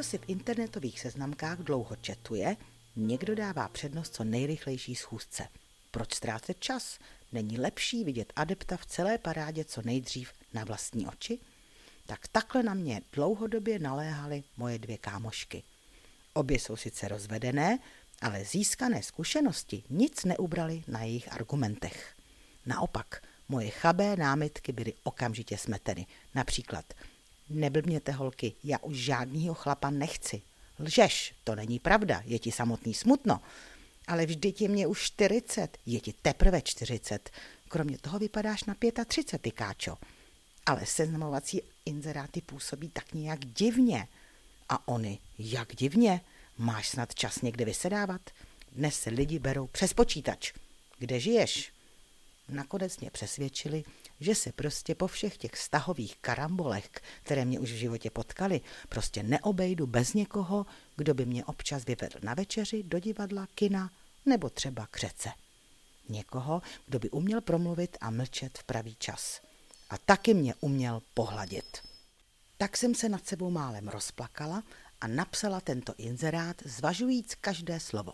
si v internetových seznamkách dlouho četuje, někdo dává přednost co nejrychlejší schůzce. Proč ztrácet čas? Není lepší vidět adepta v celé parádě co nejdřív na vlastní oči? Tak takhle na mě dlouhodobě naléhaly moje dvě kámošky. Obě jsou sice rozvedené, ale získané zkušenosti nic neubrali na jejich argumentech. Naopak, moje chabé námitky byly okamžitě smeteny. Například, neblbněte holky, já už žádnýho chlapa nechci. Lžeš, to není pravda, je ti samotný smutno. Ale vždyť je mě už 40, je ti teprve 40. Kromě toho vypadáš na 35, ty káčo. Ale seznamovací inzeráty působí tak nějak divně. A oni, jak divně? Máš snad čas někde vysedávat? Dnes lidi berou přes počítač. Kde žiješ? Nakonec mě přesvědčili, že se prostě po všech těch stahových karambolech, které mě už v životě potkali, prostě neobejdu bez někoho, kdo by mě občas vyvedl na večeři, do divadla, kina nebo třeba k řece. Někoho, kdo by uměl promluvit a mlčet v pravý čas. A taky mě uměl pohladit. Tak jsem se nad sebou málem rozplakala a napsala tento inzerát, zvažujíc každé slovo.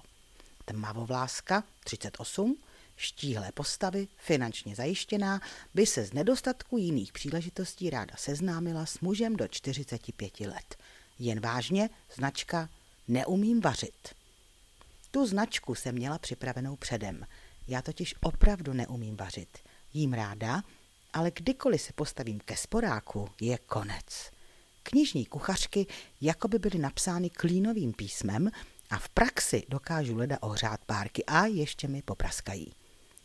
Tmavovláska, 38, štíhlé postavy, finančně zajištěná, by se z nedostatku jiných příležitostí ráda seznámila s mužem do 45 let. Jen vážně, značka Neumím vařit. Tu značku jsem měla připravenou předem. Já totiž opravdu neumím vařit. Jím ráda, ale kdykoliv se postavím ke sporáku, je konec. Knižní kuchařky jako by byly napsány klínovým písmem a v praxi dokážu leda ohřát párky a ještě mi popraskají.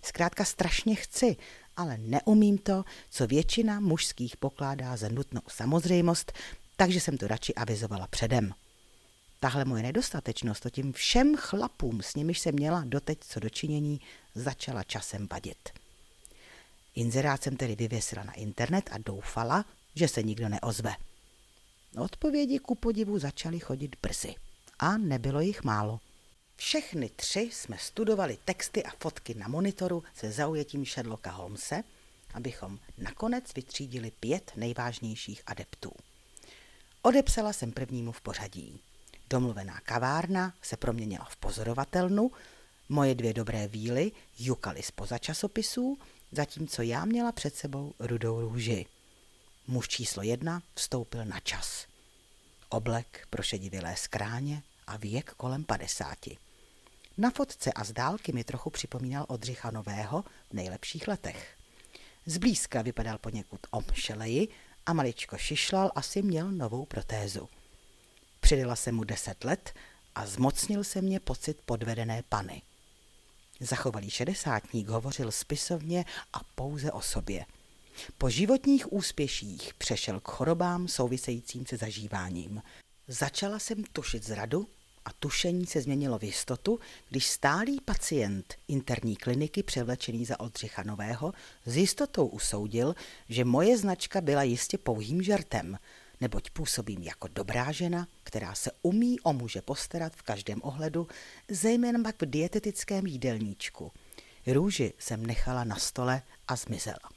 Zkrátka strašně chci, ale neumím to, co většina mužských pokládá za nutnou samozřejmost, takže jsem to radši avizovala předem. Tahle moje nedostatečnost to tím všem chlapům, s nimiž jsem měla doteď co dočinění, začala časem vadit. Inzerát jsem tedy vyvěsila na internet a doufala, že se nikdo neozve. Odpovědi ku podivu začaly chodit brzy. A nebylo jich málo. Všechny tři jsme studovali texty a fotky na monitoru se zaujetím Sherlocka Holmese, abychom nakonec vytřídili pět nejvážnějších adeptů. Odepsala jsem prvnímu v pořadí. Domluvená kavárna se proměnila v pozorovatelnu, moje dvě dobré víly jukaly spoza časopisů, zatímco já měla před sebou rudou růži. Muž číslo jedna vstoupil na čas. Oblek, prošedivilé skráně a věk kolem padesáti. Na fotce a z dálky mi trochu připomínal Odřicha Nového v nejlepších letech. Zblízka vypadal poněkud omšeleji a maličko šišlal, asi měl novou protézu. Přidala se mu deset let a zmocnil se mě pocit podvedené pany. Zachovalý šedesátník hovořil spisovně a pouze o sobě. Po životních úspěších přešel k chorobám souvisejícím se zažíváním. Začala jsem tušit zradu a tušení se změnilo v jistotu, když stálý pacient interní kliniky převlečený za Oldřicha Nového s jistotou usoudil, že moje značka byla jistě pouhým žertem, neboť působím jako dobrá žena, která se umí o muže postarat v každém ohledu, zejména pak v dietetickém jídelníčku. Růži jsem nechala na stole a zmizela.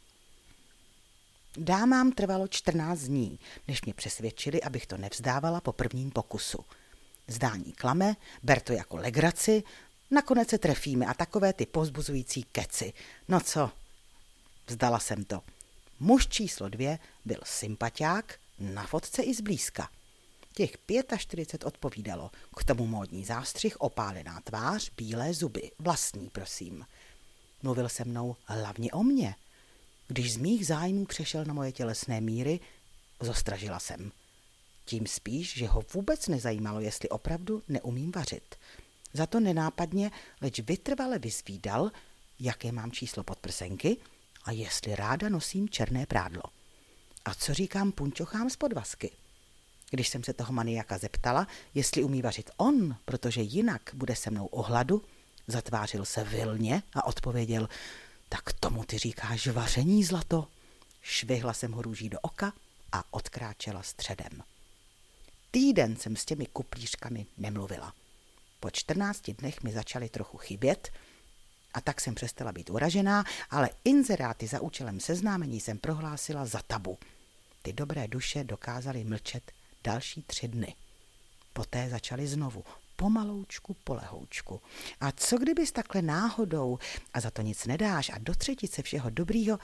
Dámám trvalo 14 dní, než mě přesvědčili, abych to nevzdávala po prvním pokusu. Zdání klame, ber to jako legraci, nakonec se trefíme a takové ty pozbuzující keci. No co? Vzdala jsem to. Muž číslo dvě byl sympatiák, na fotce i zblízka. Těch 45 odpovídalo, k tomu módní zástřih, opálená tvář, bílé zuby, vlastní, prosím. Mluvil se mnou hlavně o mně. Když z mých zájmů přešel na moje tělesné míry, zostražila jsem. Tím spíš, že ho vůbec nezajímalo, jestli opravdu neumím vařit. Za to nenápadně, leč vytrvale vyzvídal, jaké mám číslo podprsenky a jestli ráda nosím černé prádlo. A co říkám punčochám z podvazky? Když jsem se toho maniaka zeptala, jestli umí vařit on, protože jinak bude se mnou ohladu, zatvářil se vilně a odpověděl, tak tomu ty říkáš vaření zlato. Švihla jsem ho růží do oka a odkráčela středem. Týden jsem s těmi kuplířkami nemluvila. Po 14 dnech mi začaly trochu chybět a tak jsem přestala být uražená, ale inzeráty za účelem seznámení jsem prohlásila za tabu. Ty dobré duše dokázaly mlčet další tři dny. poté začaly znovu, pomaloučku, polehoučku. A co kdybys takhle náhodou, a za to nic nedáš, a do třetice všeho dobrýho,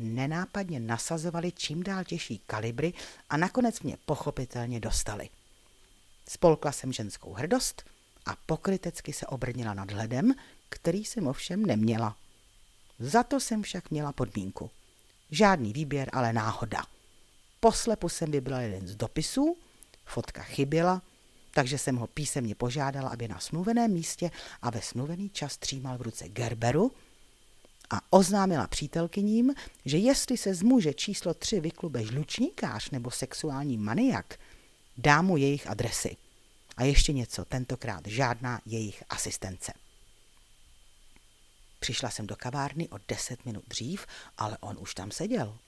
nenápadně nasazovali čím dál těžší kalibry a nakonec mě pochopitelně dostali. Spolkla jsem ženskou hrdost a pokrytecky se obrnila nad hledem, který jsem ovšem neměla. Za to jsem však měla podmínku. Žádný výběr, ale náhoda. Poslepu jsem vybrala jeden z dopisů, fotka chyběla, takže jsem ho písemně požádala, aby na smluveném místě a ve smluvený čas třímal v ruce Gerberu a oznámila přítelkyním, že jestli se z muže číslo tři vyklube žlučníkář nebo sexuální maniak, dá mu jejich adresy. A ještě něco, tentokrát žádná jejich asistence. Přišla jsem do kavárny o deset minut dřív, ale on už tam seděl.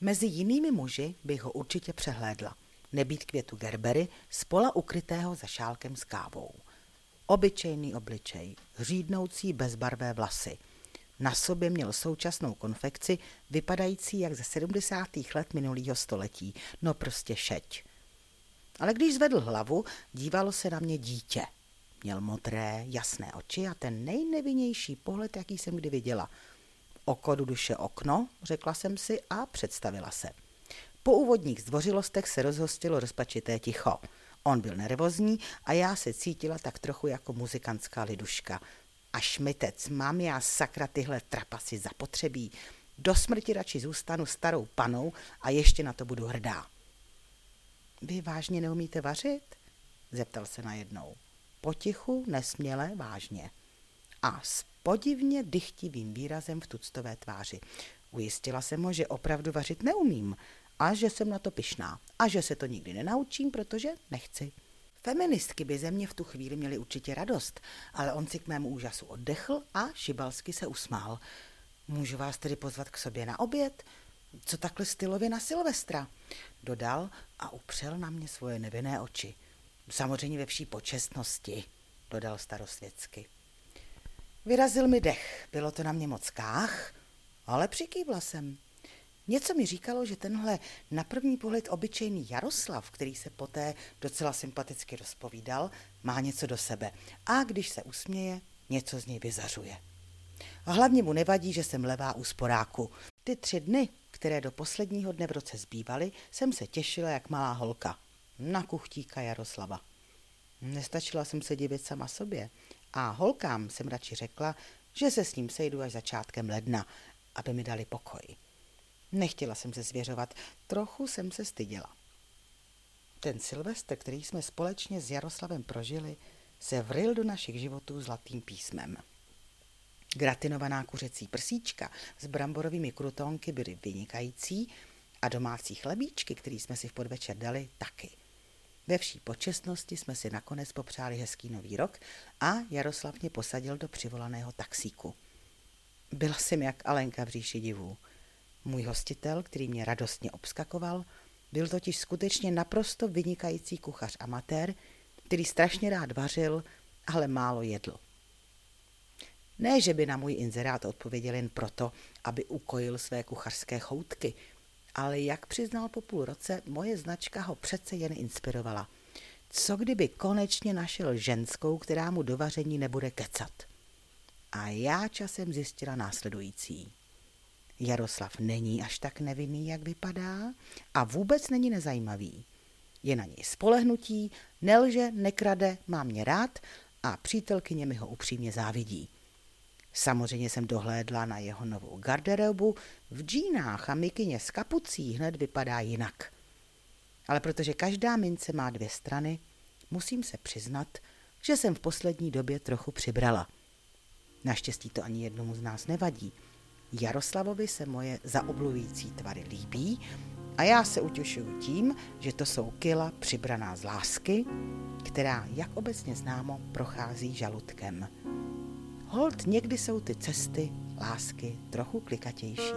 Mezi jinými muži bych ho určitě přehlédla. Nebýt květu Gerbery, spola ukrytého za šálkem s kávou. Obyčejný obličej, řídnoucí bezbarvé vlasy. Na sobě měl současnou konfekci, vypadající jak ze 70. let minulého století. No prostě šeť. Ale když zvedl hlavu, dívalo se na mě dítě. Měl modré, jasné oči a ten nejnevinnější pohled, jaký jsem kdy viděla. Oko do duše okno, řekla jsem si a představila se. Po úvodních zdvořilostech se rozhostilo rozpačité ticho. On byl nervózní a já se cítila tak trochu jako muzikantská liduška. A šmitec, mám já sakra tyhle trapasy zapotřebí. Do smrti radši zůstanu starou panou a ještě na to budu hrdá. Vy vážně neumíte vařit? Zeptal se najednou. Potichu, nesměle, vážně. A s podivně dychtivým výrazem v tuctové tváři. Ujistila jsem ho, že opravdu vařit neumím a že jsem na to pyšná a že se to nikdy nenaučím, protože nechci. Feministky by ze mě v tu chvíli měly určitě radost, ale on si k mému úžasu oddechl a šibalsky se usmál. Můžu vás tedy pozvat k sobě na oběd? Co takhle stylově na Silvestra? Dodal a upřel na mě svoje nevinné oči. Samozřejmě ve vší počestnosti, dodal starosvětsky. Vyrazil mi dech, bylo to na mě moc kách, ale přikývla jsem. Něco mi říkalo, že tenhle na první pohled obyčejný Jaroslav, který se poté docela sympaticky rozpovídal, má něco do sebe a když se usměje, něco z něj vyzařuje. A hlavně mu nevadí, že jsem levá u sporáku. Ty tři dny, které do posledního dne v roce zbývaly, jsem se těšila jak malá holka. Na kuchtíka Jaroslava. Nestačila jsem se divit sama sobě. A holkám jsem radši řekla, že se s ním sejdu až začátkem ledna, aby mi dali pokoj. Nechtěla jsem se zvěřovat, trochu jsem se styděla. Ten Silvestr, který jsme společně s Jaroslavem prožili, se vril do našich životů zlatým písmem. Gratinovaná kuřecí prsíčka s bramborovými krutonky byly vynikající a domácí chlebíčky, který jsme si v podvečer dali, taky. Ve vší počestnosti jsme si nakonec popřáli hezký nový rok a Jaroslav mě posadil do přivolaného taxíku. Byla jsem jak Alenka v říši divů. Můj hostitel, který mě radostně obskakoval, byl totiž skutečně naprosto vynikající kuchař amatér, který strašně rád vařil, ale málo jedl. Ne, že by na můj inzerát odpověděl jen proto, aby ukojil své kuchařské choutky, ale jak přiznal po půl roce, moje značka ho přece jen inspirovala. Co kdyby konečně našel ženskou, která mu do vaření nebude kecat? A já časem zjistila následující. Jaroslav není až tak nevinný, jak vypadá a vůbec není nezajímavý. Je na něj spolehnutí, nelže, nekrade, má mě rád a přítelkyně mi ho upřímně závidí. Samozřejmě jsem dohlédla na jeho novou garderobu, v džínách a mikině s kapucí hned vypadá jinak. Ale protože každá mince má dvě strany, musím se přiznat, že jsem v poslední době trochu přibrala. Naštěstí to ani jednomu z nás nevadí – Jaroslavovi se moje zaoblující tvary líbí a já se utěšuju tím, že to jsou kila přibraná z lásky, která, jak obecně známo, prochází žaludkem. Hold někdy jsou ty cesty lásky trochu klikatější.